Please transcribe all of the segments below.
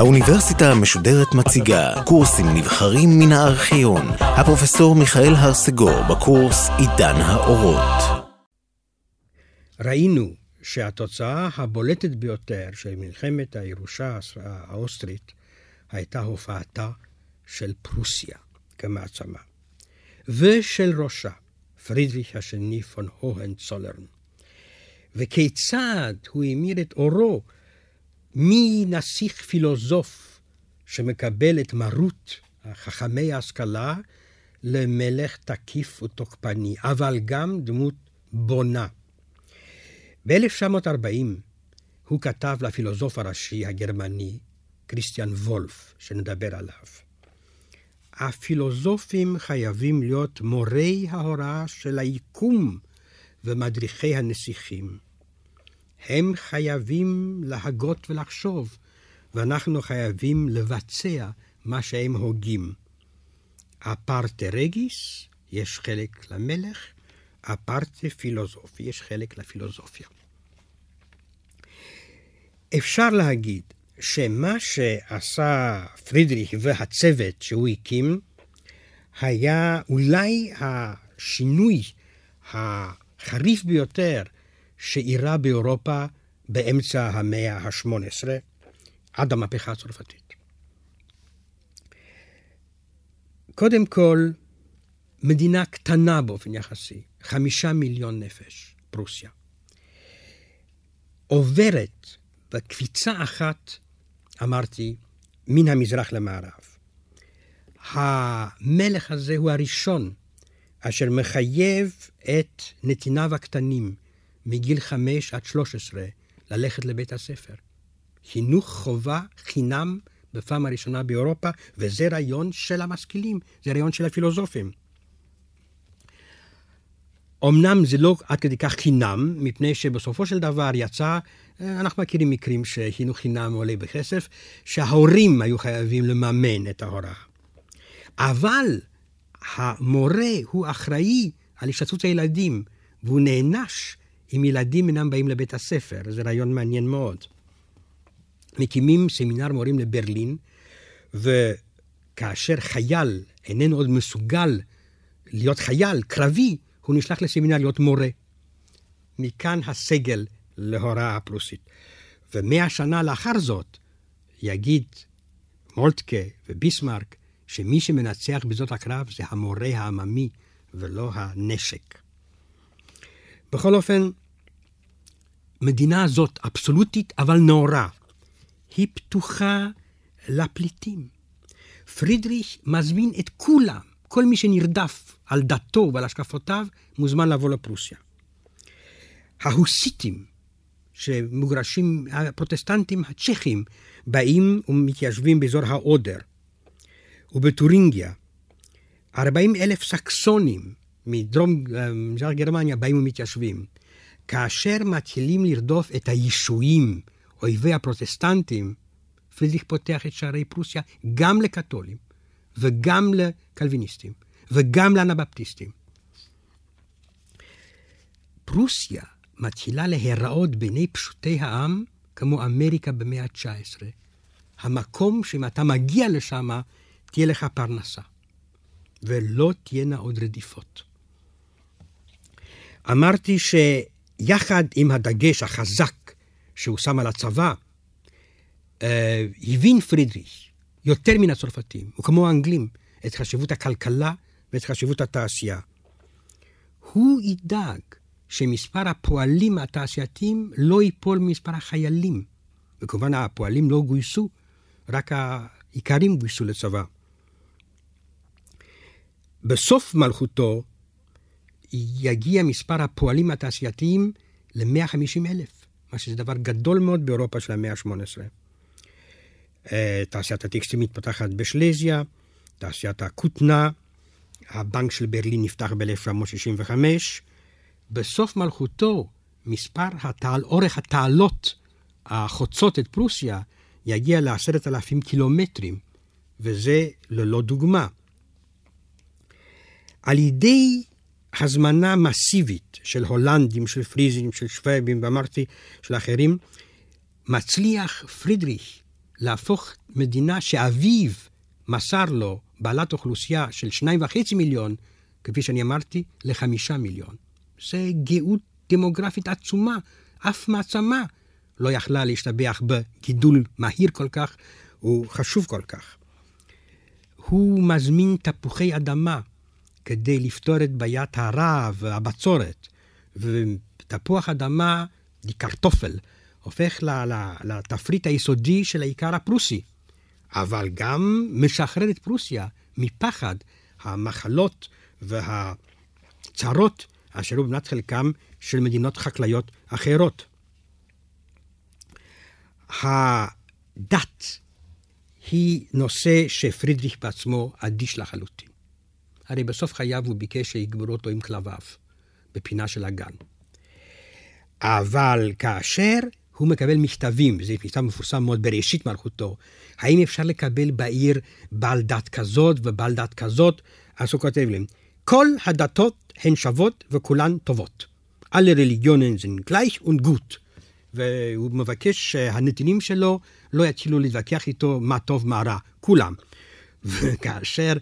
האוניברסיטה המשודרת מציגה קורסים נבחרים מן הארכיון. הפרופסור מיכאל הרסגור בקורס עידן האורות. ראינו שהתוצאה הבולטת ביותר של מלחמת הירושה האוסטרית הייתה הופעתה של פרוסיה כמעצמה, ושל ראשה, פרידריך השני פון הוהנצולרן. וכיצד הוא המיר את אורו מנסיך פילוסוף שמקבל את מרות חכמי ההשכלה למלך תקיף ותוקפני, אבל גם דמות בונה. ב-1940 הוא כתב לפילוסוף הראשי הגרמני, כריסטיאן וולף, שנדבר עליו. הפילוסופים חייבים להיות מורי ההוראה של היקום ומדריכי הנסיכים. הם חייבים להגות ולחשוב, ואנחנו חייבים לבצע מה שהם הוגים. אפרטה רגיס, יש חלק למלך, אפרטה פילוסופי, יש חלק לפילוסופיה. אפשר להגיד שמה שעשה פרידריך והצוות שהוא הקים, היה אולי השינוי החריף ביותר שאירע באירופה באמצע המאה ה-18, עד המהפכה הצרפתית. קודם כל, מדינה קטנה באופן יחסי, חמישה מיליון נפש, פרוסיה, עוברת בקפיצה אחת, אמרתי, מן המזרח למערב. המלך הזה הוא הראשון אשר מחייב את נתיניו הקטנים מגיל חמש עד שלוש עשרה ללכת לבית הספר. חינוך חובה חינם בפעם הראשונה באירופה, וזה רעיון של המשכילים, זה רעיון של הפילוסופים. אמנם זה לא עד כדי כך חינם, מפני שבסופו של דבר יצא, אנחנו מכירים מקרים שחינוך חינם עולה בכסף, שההורים היו חייבים לממן את ההוראה. אבל המורה הוא אחראי על השתתפות הילדים, והוא נענש אם ילדים אינם באים לבית הספר. זה רעיון מעניין מאוד. מקימים סמינר מורים לברלין, וכאשר חייל איננו עוד מסוגל להיות חייל קרבי, הוא נשלח לסמינר להיות מורה. מכאן הסגל להוראה הפרוסית. ומאה שנה לאחר זאת, יגיד מולטקה וביסמרק, שמי שמנצח בזאת הקרב זה המורה העממי ולא הנשק. בכל אופן, מדינה הזאת אבסולוטית אבל נאורה. היא פתוחה לפליטים. פרידריך מזמין את כולם, כל מי שנרדף על דתו ועל השקפותיו, מוזמן לבוא לפרוסיה. ההוסיטים, שמוגרשים, הפרוטסטנטים הצ'כים, באים ומתיישבים באזור האודר. ובטורינגיה, 40 אלף סקסונים מדרום אה, מזרח גרמניה באים ומתיישבים. כאשר מתחילים לרדוף את הישועים, אויבי הפרוטסטנטים, פרידריך פותח את שערי פרוסיה גם לקתולים וגם לקלוויניסטים וגם לאנבפטיסטים. פרוסיה מתחילה להיראות בעיני פשוטי העם כמו אמריקה במאה ה-19. המקום שאם אתה מגיע לשם, תהיה לך פרנסה, ולא תהיינה עוד רדיפות. אמרתי שיחד עם הדגש החזק שהוא שם על הצבא, אה, הבין פרידריך יותר מן הצרפתים, וכמו האנגלים, את חשיבות הכלכלה ואת חשיבות התעשייה. הוא ידאג שמספר הפועלים התעשייתיים לא ייפול ממספר החיילים. וכמובן הפועלים לא גויסו, רק האיכרים גויסו לצבא. בסוף מלכותו יגיע מספר הפועלים התעשייתיים ל-150 אלף. מה שזה דבר גדול מאוד באירופה של המאה ה-18. אה, תעשיית הטקסטים מתפתחת בשלזיה, תעשיית הכותנה, הבנק של ברלין נפתח ב-1965. בסוף מלכותו, מספר התעל, אורך התעלות החוצות את פרוסיה יגיע לעשרת אלפים קילומטרים, וזה ללא דוגמה. על ידי הזמנה מסיבית של הולנדים, של פריזים, של שוובים, ואמרתי, של אחרים, מצליח פרידריך להפוך מדינה שאביו מסר לו, בעלת אוכלוסייה של שניים וחצי מיליון, כפי שאני אמרתי, לחמישה מיליון. זה גאות דמוגרפית עצומה, אף מעצמה לא יכלה להשתבח בגידול מהיר כל כך וחשוב כל כך. הוא מזמין תפוחי אדמה כדי לפתור את בעיית הרעב והבצורת, ותפוח אדמה, קרטופל, הופך לתפריט היסודי של העיקר הפרוסי, אבל גם משחרר את פרוסיה מפחד המחלות והצרות אשר הוא בנת חלקם של מדינות חקלאיות אחרות. הדת היא נושא שפרידריך בעצמו אדיש לחלוטין. הרי בסוף חייו הוא ביקש שיגברו אותו עם כלביו, בפינה של הגן. אבל כאשר הוא מקבל מכתבים, זה מכתב מפורסם מאוד בראשית מלכותו, האם אפשר לקבל בעיר בעל דת כזאת ובעל דת כזאת? אז הוא כותב להם, כל הדתות הן שוות וכולן טובות. alle Religionen sind gleich gut. והוא מבקש שהנתינים שלו לא יתחילו להתווכח איתו מה טוב, מה רע, כולם. וכאשר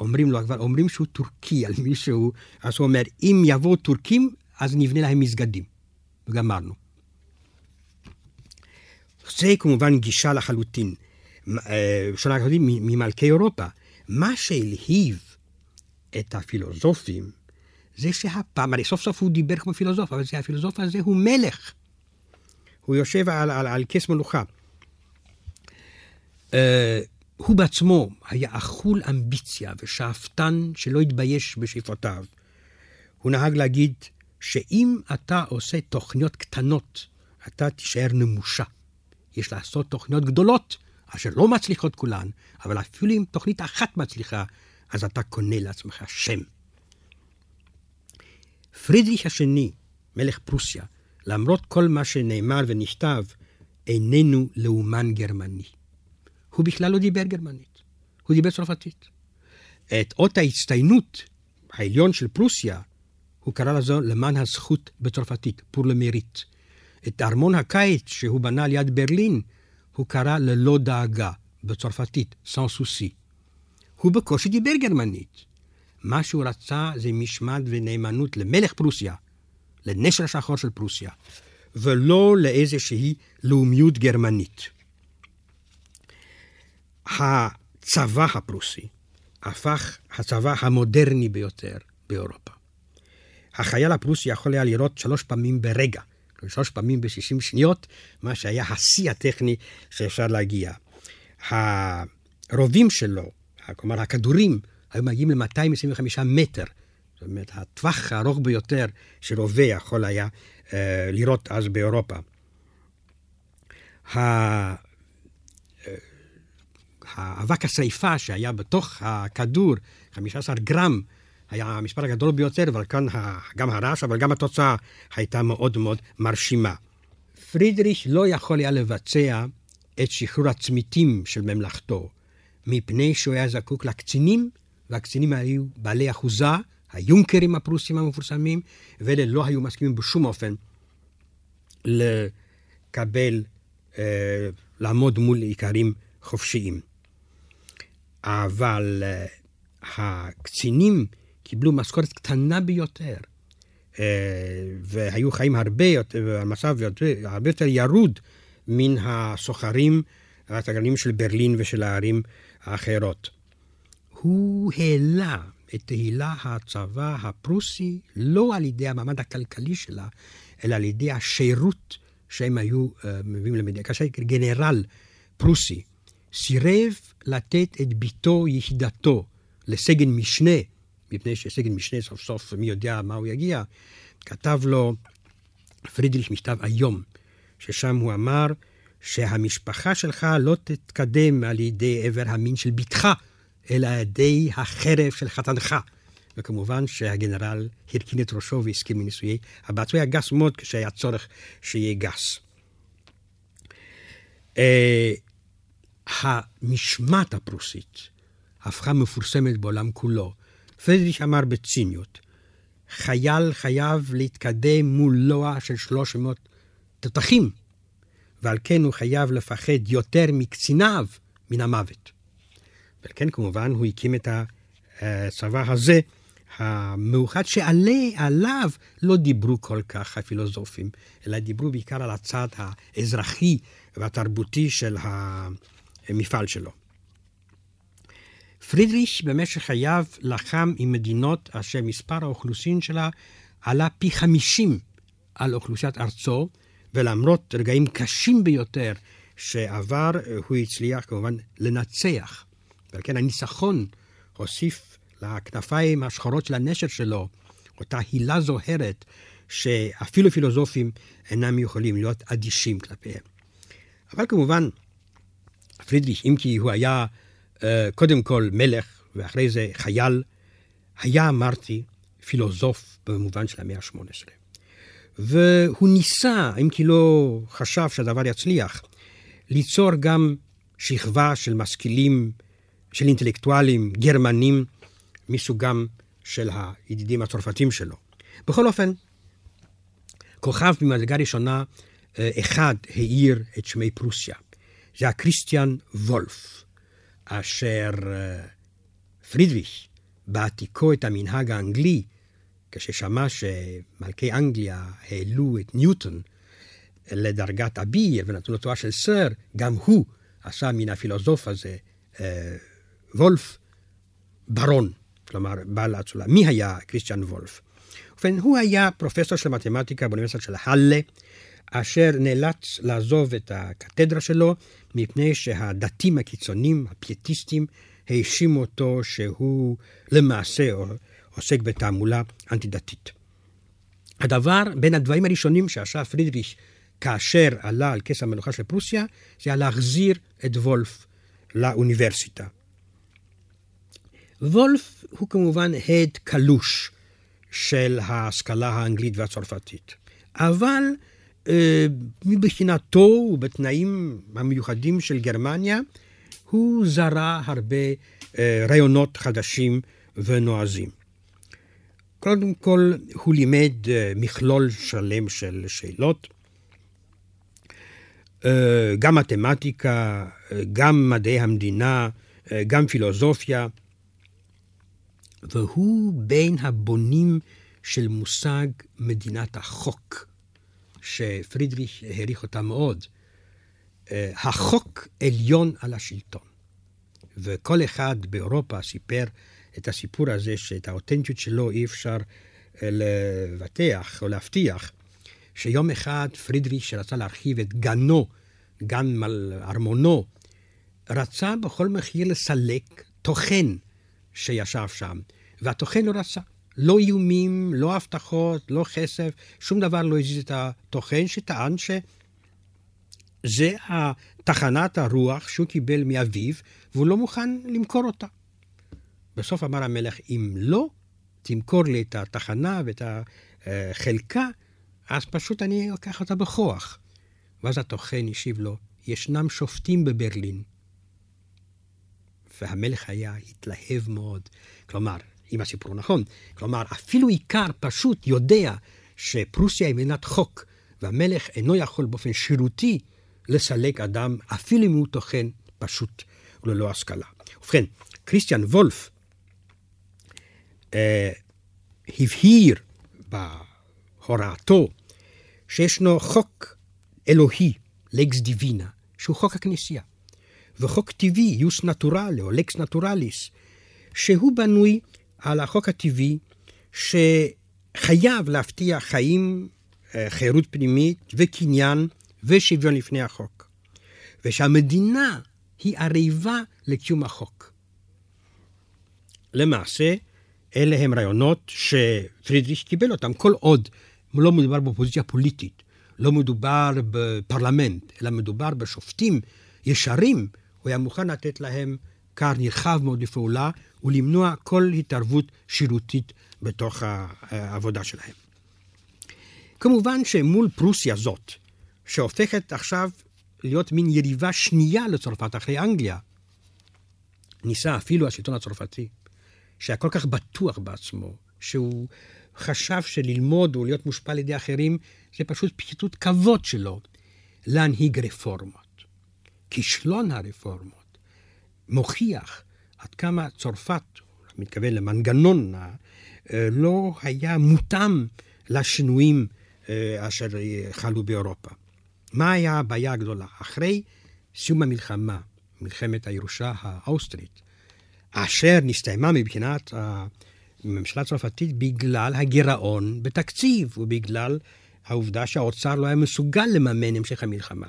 אומרים לו, כבר אומרים שהוא טורקי על מישהו, אז הוא אומר, אם יבואו טורקים, אז נבנה להם מסגדים. וגמרנו. זה כמובן גישה לחלוטין, אה, שונה לחלוטין ממלכי אירופה. מה שהלהיב את הפילוסופים, זה שהפעם, הרי סוף סוף הוא דיבר כמו פילוסוף, אבל זה, הפילוסוף הזה הוא מלך. הוא יושב על, על, על כס מלוכה. Uh, הוא בעצמו היה אכול אמביציה ושאפתן שלא התבייש בשאיפותיו. הוא נהג להגיד שאם אתה עושה תוכניות קטנות, אתה תישאר נמושה. יש לעשות תוכניות גדולות, אשר לא מצליחות כולן, אבל אפילו אם תוכנית אחת מצליחה, אז אתה קונה לעצמך שם. פרידריך השני, מלך פרוסיה, למרות כל מה שנאמר ונכתב, איננו לאומן גרמני. הוא בכלל לא דיבר גרמנית, הוא דיבר צרפתית. את אות ההצטיינות העליון של פרוסיה, הוא קרא לזו למען הזכות בצרפתית, פור למריט. את ארמון הקיץ שהוא בנה ליד ברלין, הוא קרא ללא דאגה, בצרפתית, סן סוסי. הוא בקושי דיבר גרמנית. מה שהוא רצה זה משמעת ונאמנות למלך פרוסיה, לנשר השחור של פרוסיה, ולא לאיזושהי לאומיות גרמנית. הצבא הפרוסי הפך הצבא המודרני ביותר באירופה. החייל הפרוסי יכול היה לראות שלוש פעמים ברגע, שלוש פעמים ב-60 שניות, מה שהיה השיא הטכני שאפשר להגיע. הרובים שלו, כלומר הכדורים, היו מגיעים ל-225 מטר. זאת אומרת, הטווח הארוך ביותר שרובה יכול היה אה, לראות אז באירופה. האבק השריפה שהיה בתוך הכדור, 15 גרם, היה המספר הגדול ביותר, אבל כאן גם הרעש, אבל גם התוצאה הייתה מאוד מאוד מרשימה. פרידריך לא יכול היה לבצע את שחרור הצמיתים של ממלכתו, מפני שהוא היה זקוק לקצינים, והקצינים היו בעלי אחוזה, היונקרים הפרוסים המפורסמים, ואלה לא היו מסכימים בשום אופן לקבל, אה, לעמוד מול איכרים חופשיים. אבל אה, הקצינים קיבלו משכורת קטנה ביותר, אה, והיו חיים הרבה יותר, המצב הרבה יותר ירוד מן הסוחרים והתגרנים של ברלין ושל הערים האחרות. הוא העלה את תהילה הצבא הפרוסי לא על ידי המעמד הכלכלי שלה, אלא על ידי השירות שהם היו uh, מביאים למדינה. כאשר גנרל פרוסי סירב לתת את ביתו, יחידתו, לסגן משנה, מפני שסגן משנה סוף סוף, מי יודע מה הוא יגיע, כתב לו פרידריך מכתב איום, ששם הוא אמר שהמשפחה שלך לא תתקדם על ידי עבר המין של בתך, אלא על ידי החרב של חתנך. וכמובן שהגנרל הרכין את ראשו והסכים מנישואי הבת. הוא היה גס מאוד כשהיה צורך שיהיה גס. Uh, המשמעת הפרוסית הפכה מפורסמת בעולם כולו. פרידריך אמר בציניות, חייל חייב להתקדם מול לוע של 300 תותחים, ועל כן הוא חייב לפחד יותר מקציניו מן המוות. ועל כן כמובן הוא הקים את הצבא הזה, המאוחד, שעליו לא דיברו כל כך הפילוסופים, אלא דיברו בעיקר על הצד האזרחי והתרבותי של המפעל שלו. פרידריש במשך חייו לחם עם מדינות אשר מספר האוכלוסין שלה עלה פי חמישים על אוכלוסיית ארצו, ולמרות רגעים קשים ביותר שעבר, הוא הצליח כמובן לנצח. ועל כן הניצחון הוסיף לכנפיים השחורות של הנשר שלו אותה הילה זוהרת, שאפילו פילוסופים אינם יכולים להיות אדישים כלפיהם. אבל כמובן, פרידריך, אם כי הוא היה uh, קודם כל מלך ואחרי זה חייל, היה, אמרתי, פילוסוף במובן של המאה ה-18. והוא ניסה, אם כי לא חשב שהדבר יצליח, ליצור גם שכבה של משכילים, של אינטלקטואלים גרמנים מסוגם של הידידים הצרפתים שלו. בכל אופן, כוכב ממדרגה ראשונה אה, אחד האיר את שמי פרוסיה. זה היה כריסטיאן וולף, אשר אה, פרידריך, בעתיקו את המנהג האנגלי, כששמע שמלכי אנגליה העלו את ניוטון לדרגת אביר ונתנו לו תואר של סר, גם הוא עשה מן הפילוסוף הזה, אה, וולף, ברון, כלומר בעל האצולה. מי היה כריסטיאן וולף? ובכן, הוא היה פרופסור של מתמטיקה באוניברסיטת של האלה, אשר נאלץ לעזוב את הקתדרה שלו מפני שהדתים הקיצוניים, הפייטיסטים, האשימו אותו שהוא למעשה עוסק בתעמולה אנטי-דתית. הדבר, בין הדברים הראשונים שעשה פרידריש כאשר עלה על כס המלוכה של פרוסיה, זה היה להחזיר את וולף לאוניברסיטה. וולף הוא כמובן הד קלוש של ההשכלה האנגלית והצרפתית, אבל אה, מבחינתו ובתנאים המיוחדים של גרמניה, הוא זרה הרבה אה, רעיונות חדשים ונועזים. קודם כל, הוא לימד אה, מכלול שלם של שאלות, אה, גם מתמטיקה, אה, גם מדעי המדינה, גם פילוסופיה, והוא בין הבונים של מושג מדינת החוק, שפרידריך העריך אותה מאוד. החוק עליון על השלטון. וכל אחד באירופה סיפר את הסיפור הזה, שאת האותנטיות שלו אי אפשר אה, לבטח או להבטיח, שיום אחד פרידריך, שרצה להרחיב את גנו, גן ארמונו, רצה בכל מחיר לסלק טוחן שישב שם, והטוחן לא רצה. לא איומים, לא הבטחות, לא כסף, שום דבר לא הזיז את הטוחן, שטען שזה תחנת הרוח שהוא קיבל מאביו, והוא לא מוכן למכור אותה. בסוף אמר המלך, אם לא תמכור לי את התחנה ואת החלקה, אז פשוט אני אקח אותה בכוח. ואז הטוחן השיב לו, ישנם שופטים בברלין. והמלך היה התלהב מאוד. כלומר, אם הסיפור נכון, כלומר, אפילו עיקר פשוט יודע שפרוסיה היא מדינת חוק, והמלך אינו יכול באופן שירותי לסלק אדם, אפילו אם הוא טוחן פשוט וללא השכלה. ובכן, כריסטיאן וולף הבהיר בהוראתו שישנו חוק אלוהי, לקס דיווינה, שהוא חוק הכנסייה, וחוק טבעי, יוס נטורלי או לקס נטורליס, שהוא בנוי על החוק הטבעי שחייב להבטיח חיים, אה, חירות פנימית וקניין ושוויון לפני החוק, ושהמדינה היא ערבה לקיום החוק. למעשה, אלה הם רעיונות שפרידריך קיבל אותם כל עוד לא מדובר באופוזיציה פוליטית, לא מדובר בפרלמנט, אלא מדובר בשופטים ישרים, הוא היה מוכן לתת להם כר נרחב מאוד לפעולה ולמנוע כל התערבות שירותית בתוך העבודה שלהם. כמובן שמול פרוסיה זאת, שהופכת עכשיו להיות מין יריבה שנייה לצרפת אחרי אנגליה, ניסה אפילו השלטון הצרפתי שהיה כל כך בטוח בעצמו, שהוא חשב שללמוד ולהיות מושפע על ידי אחרים זה פשוט פשיטות כבוד שלו להנהיג רפורמות. כישלון הרפורמות מוכיח עד כמה צרפת, מתכוון למנגנון, אה, לא היה מותאם לשינויים אה, אשר חלו באירופה. מה היה הבעיה הגדולה? אחרי סיום המלחמה, מלחמת הירושה האוסטרית, אשר נסתיימה מבחינת הממשלה הצרפתית בגלל הגירעון בתקציב ובגלל העובדה שהאוצר לא היה מסוגל לממן המשך המלחמה.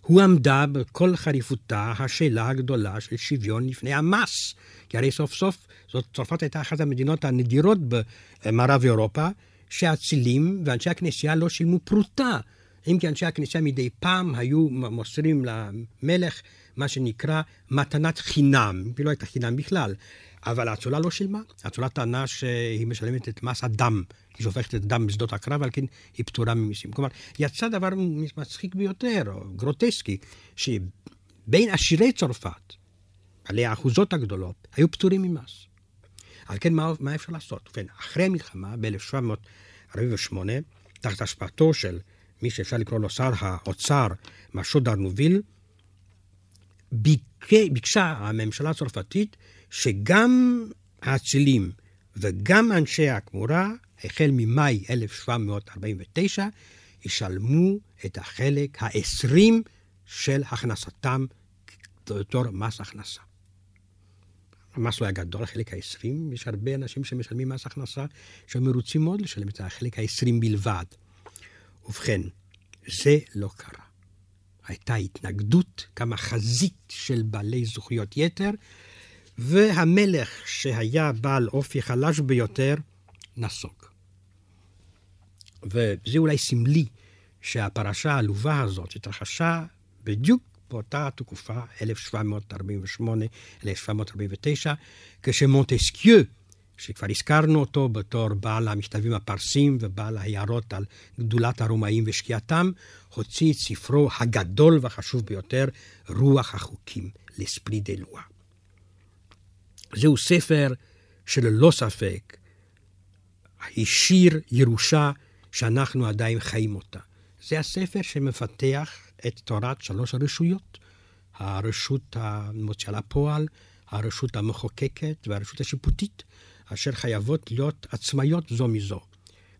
הוא עמדה בכל חריפותה השאלה הגדולה של שוויון לפני המס. כי הרי סוף סוף זאת צרפת הייתה אחת המדינות הנדירות במערב אירופה, שהאצילים ואנשי הכנסייה לא שילמו פרוטה. אם כי אנשי הכנסייה מדי פעם היו מוסרים למלך מה שנקרא מתנת חינם, היא לא הייתה חינם בכלל. אבל האצולה לא שילמה. האצולה טענה שהיא משלמת את מס הדם. היא שופכת את הדם בשדות הקרב, על כן היא פטורה ממיסים. כלומר, יצא דבר מצחיק ביותר, או גרוטסקי, שבין עשירי צרפת, בעלי האחוזות הגדולות, היו פטורים ממס. על כן, מה, מה אפשר לעשות? ובכן, אחרי המלחמה, ב-1748, תחת השפעתו של מי שאפשר לקרוא לו שר האוצר, משו דרנוביל, ביקשה הממשלה הצרפתית שגם האצילים וגם אנשי הכמורה, החל ממאי 1749, ישלמו את החלק ה-20 של הכנסתם בתור מס הכנסה. המס לא היה גדול, החלק ה-20, יש הרבה אנשים שמשלמים מס הכנסה שמרוצים מאוד לשלם את החלק ה-20 בלבד. ובכן, זה לא קרה. הייתה התנגדות, כמה חזית של בעלי זכויות יתר, והמלך, שהיה בעל אופי חלש ביותר, נסוג. וזה אולי סמלי שהפרשה העלובה הזאת התרחשה בדיוק באותה תקופה, 1748-1749, כשמונטסקיו, שכבר הזכרנו אותו בתור בעל המכתבים הפרסים ובעל ההערות על גדולת הרומאים ושקיעתם, הוציא את ספרו הגדול והחשוב ביותר, רוח החוקים, לספרי דה לואה. זהו ספר שללא ספק השאיר ירושה שאנחנו עדיין חיים אותה. זה הספר שמפתח את תורת שלוש הרשויות, הרשות המוציאה לפועל, הרשות המחוקקת והרשות השיפוטית, אשר חייבות להיות עצמאיות זו מזו.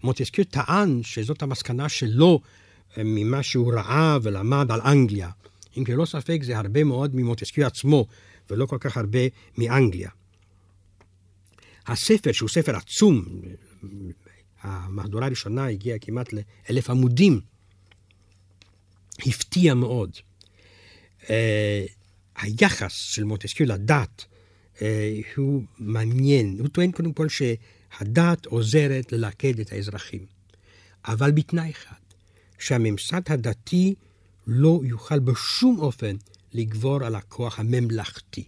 מונטסקיו טען שזאת המסקנה שלו אה, ממה שהוא ראה ולמד על אנגליה. אם כי ללא ספק זה הרבה מאוד ממונטסקיו עצמו, ולא כל כך הרבה מאנגליה. הספר, שהוא ספר עצום, המהדורה הראשונה הגיעה כמעט לאלף עמודים, הפתיע מאוד. Uh, היחס של מונטסקיו לדת הוא מעניין. הוא טוען קודם כל שהדת עוזרת ללכד את האזרחים, אבל בתנאי אחד, שהממסד הדתי לא יוכל בשום אופן לגבור על הכוח הממלכתי.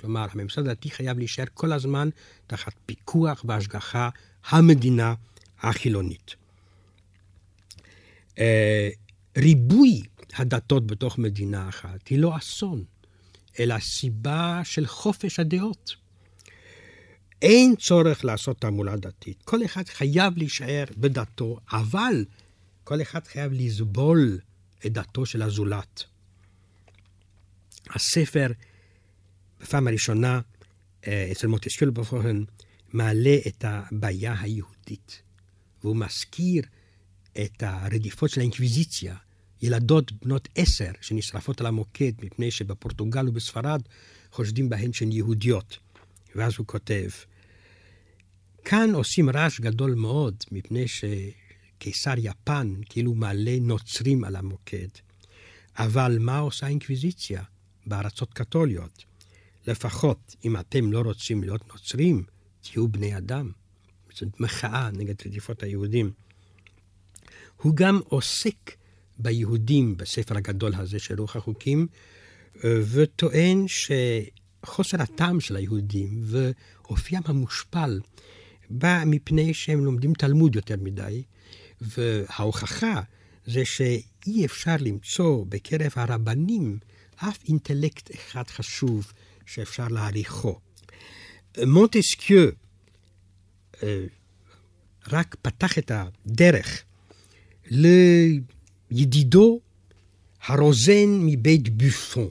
כלומר, הממסד הדתי חייב להישאר כל הזמן תחת פיקוח והשגחה המדינה החילונית. אה, ריבוי הדתות בתוך מדינה אחת היא לא אסון, אלא סיבה של חופש הדעות. אין צורך לעשות תעמולה דתית. כל אחד חייב להישאר בדתו, אבל כל אחד חייב לסבול את דתו של הזולת. הספר בפעם הראשונה אה, אצל מוטסקיול בפורן מעלה את הבעיה היהודית, והוא מזכיר את הרדיפות של האינקוויזיציה, ילדות בנות עשר שנשרפות על המוקד מפני שבפורטוגל ובספרד חושדים בהן שהן יהודיות. ואז הוא כותב, כאן עושים רעש גדול מאוד, מפני שקיסר יפן כאילו מעלה נוצרים על המוקד. אבל מה עושה האינקוויזיציה בארצות קתוליות? לפחות אם אתם לא רוצים להיות נוצרים, תהיו בני אדם. זאת מחאה נגד רדיפות היהודים. הוא גם עוסק ביהודים בספר הגדול הזה של רוח החוקים, וטוען שחוסר הטעם של היהודים ואופיים המושפל בא מפני שהם לומדים תלמוד יותר מדי, וההוכחה זה שאי אפשר למצוא בקרב הרבנים אף אינטלקט אחד חשוב שאפשר להעריכו. מונטסקיו, אה, רק פתח את הדרך לידידו הרוזן מבית בופון,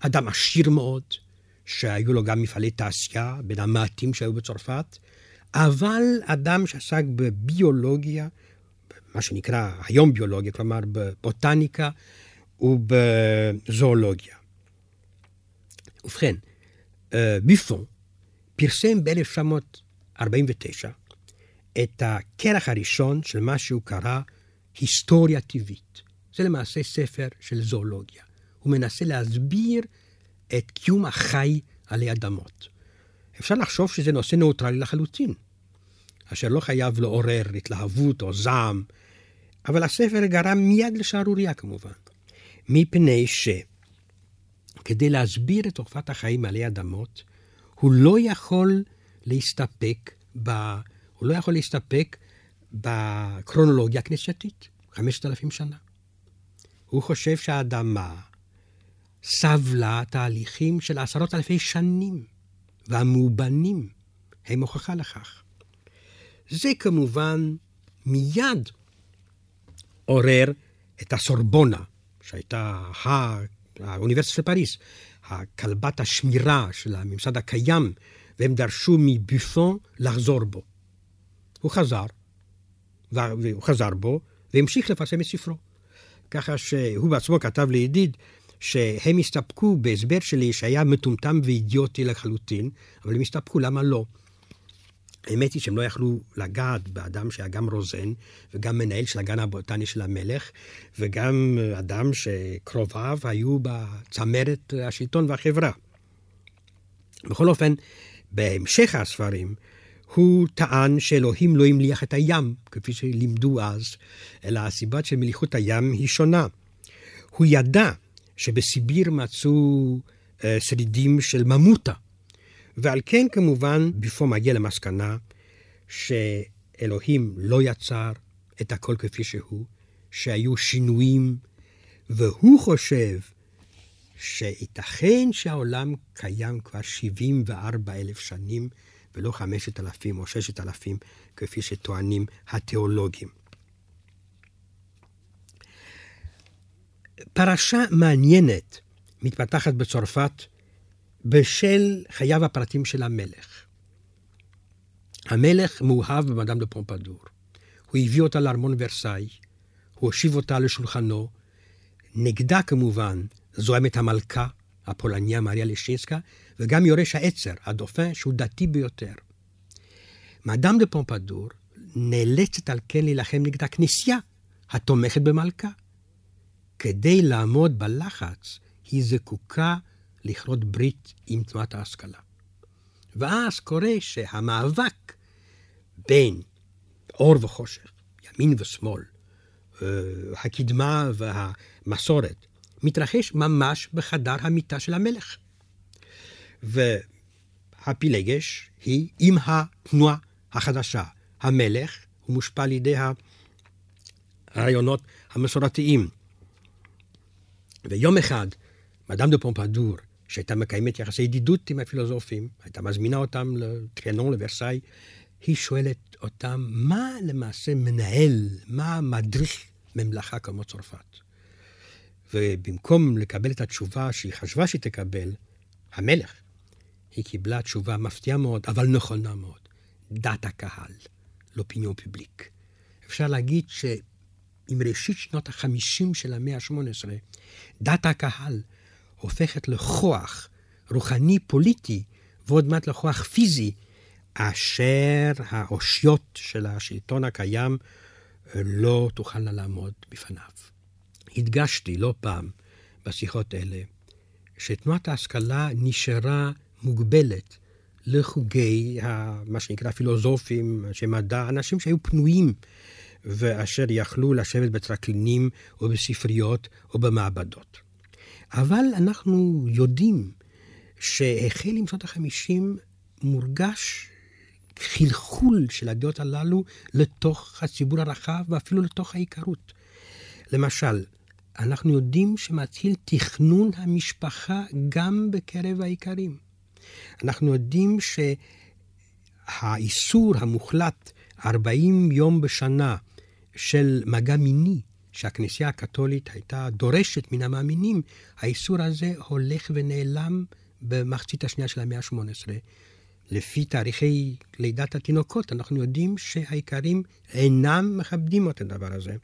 אדם עשיר מאוד, שהיו לו גם מפעלי תעשייה, בין המעטים שהיו בצרפת, אבל אדם שעסק בביולוגיה, מה שנקרא היום ביולוגיה, כלומר בבוטניקה ובזואולוגיה. ובכן, אה, ביפון פרסם ב-1949 את הכרך הראשון של מה שהוא קרא היסטוריה טבעית. זה למעשה ספר של זואולוגיה. הוא מנסה להסביר את קיום החי עלי אדמות. אפשר לחשוב שזה נושא ניאוטרלי לחלוטין, אשר לא חייב לעורר התלהבות או זעם, אבל הספר גרם מיד לשערורייה כמובן, מפני שכדי להסביר את תופעת החיים עלי אדמות, הוא לא יכול להסתפק ב... הוא לא יכול להסתפק בקרונולוגיה הכנסייתית, חמשת אלפים שנה. הוא חושב שהאדמה סבלה תהליכים של עשרות אלפי שנים, והמאובנים הם הוכחה לכך. זה כמובן מיד עורר את הסורבונה, שהייתה האוניברסיטה של פריס, הכלבת השמירה של הממסד הקיים, והם דרשו מבופון לחזור בו. הוא חזר, והוא חזר בו, והמשיך לפרסם את ספרו. ככה שהוא בעצמו כתב לידיד שהם הסתפקו בהסבר שלי שהיה מטומטם ואידיוטי לחלוטין, אבל הם הסתפקו, למה לא? האמת היא שהם לא יכלו לגעת באדם שהיה גם רוזן, וגם מנהל של הגן הבוטני של המלך, וגם אדם שקרוביו היו בצמרת השלטון והחברה. בכל אופן, בהמשך הספרים, הוא טען שאלוהים לא המליח את הים, כפי שלימדו אז, אלא הסיבה של מליחות הים היא שונה. הוא ידע שבסיביר מצאו אה, שרידים של ממוטה, ועל כן כמובן בפו מגיע למסקנה שאלוהים לא יצר את הכל כפי שהוא, שהיו שינויים, והוא חושב שייתכן שהעולם קיים כבר 74 אלף שנים, ולא 5,000 או 6,000, כפי שטוענים התיאולוגים. פרשה מעניינת מתפתחת בצרפת בשל חייו הפרטיים של המלך. המלך מאוהב במדאם דה פומפדור. הוא הביא אותה לארמון ורסאי, הוא הושיב אותה לשולחנו, נגדה כמובן זוהמת המלכה, הפולניה מריה לשינסקה, וגם יורש העצר, הדופן, שהוא דתי ביותר. מאדם דה פומפדור נאלצת על כן להילחם נגד הכנסייה, התומכת במלכה. כדי לעמוד בלחץ, היא זקוקה לכרות ברית עם תנועת ההשכלה. ואז קורה שהמאבק בין אור וחושך, ימין ושמאל, אה, הקדמה והמסורת, מתרחש ממש בחדר המיטה של המלך. והפילגש היא עם התנועה החדשה. המלך הוא מושפע על ידי הרעיונות המסורתיים. ויום אחד, מדאם דה פומפדור, שהייתה מקיימת יחסי ידידות עם הפילוסופים, הייתה מזמינה אותם לטריאנון, לוורסאי, היא שואלת אותם, מה למעשה מנהל, מה מדריך ממלכה כמו צרפת? ובמקום לקבל את התשובה שהיא חשבה שהיא תקבל, המלך, היא קיבלה תשובה מפתיעה מאוד, אבל נכונה מאוד. דת הקהל, לאופיניון פובליק. אפשר להגיד שעם ראשית שנות החמישים של המאה ה-18, דת הקהל הופכת לכוח רוחני פוליטי, ועוד מעט לכוח פיזי, אשר האושיות של השלטון הקיים לא תוכלנה לעמוד בפניו. הדגשתי לא פעם בשיחות אלה, שתנועת ההשכלה נשארה מוגבלת לחוגי מה שנקרא פילוסופים, אנשי מדע, אנשים שהיו פנויים ואשר יכלו לשבת בטרקלינים או בספריות או במעבדות. אבל אנחנו יודעים שהחל עם שנות החמישים מורגש חלחול של הדעות הללו לתוך הציבור הרחב ואפילו לתוך העיקרות. למשל, אנחנו יודעים שמתחיל תכנון המשפחה גם בקרב האיכרים. אנחנו יודעים שהאיסור המוחלט 40 יום בשנה של מגע מיני, שהכנסייה הקתולית הייתה דורשת מן המאמינים, האיסור הזה הולך ונעלם במחצית השנייה של המאה ה-18. לפי תאריכי לידת התינוקות, אנחנו יודעים שהאיכרים אינם מכבדים את הדבר הזה.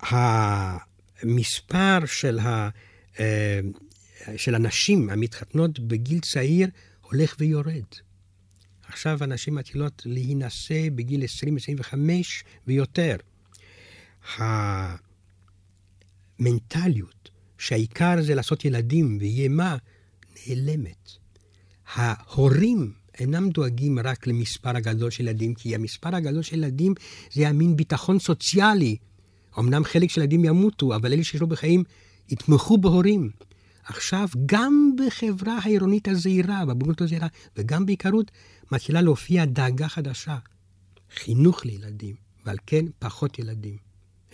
המספר של, ה, אה, של הנשים המתחתנות בגיל צעיר הולך ויורד. עכשיו הנשים מתחילות להינשא בגיל 20-25 ויותר. המנטליות שהעיקר זה לעשות ילדים ויהיה מה, נעלמת. ההורים אינם דואגים רק למספר הגדול של ילדים, כי המספר הגדול של ילדים זה המין ביטחון סוציאלי. אמנם חלק של ילדים ימותו, אבל אלה שיש לו בחיים יתמכו בהורים. עכשיו, גם בחברה העירונית הזהירה, בבוגרות הזהירה, וגם בעיקרות, מתחילה להופיע דאגה חדשה. חינוך לילדים, ועל כן פחות ילדים.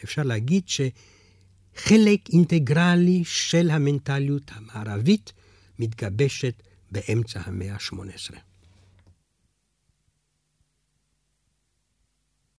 אפשר להגיד שחלק אינטגרלי של המנטליות המערבית מתגבשת באמצע המאה ה-18.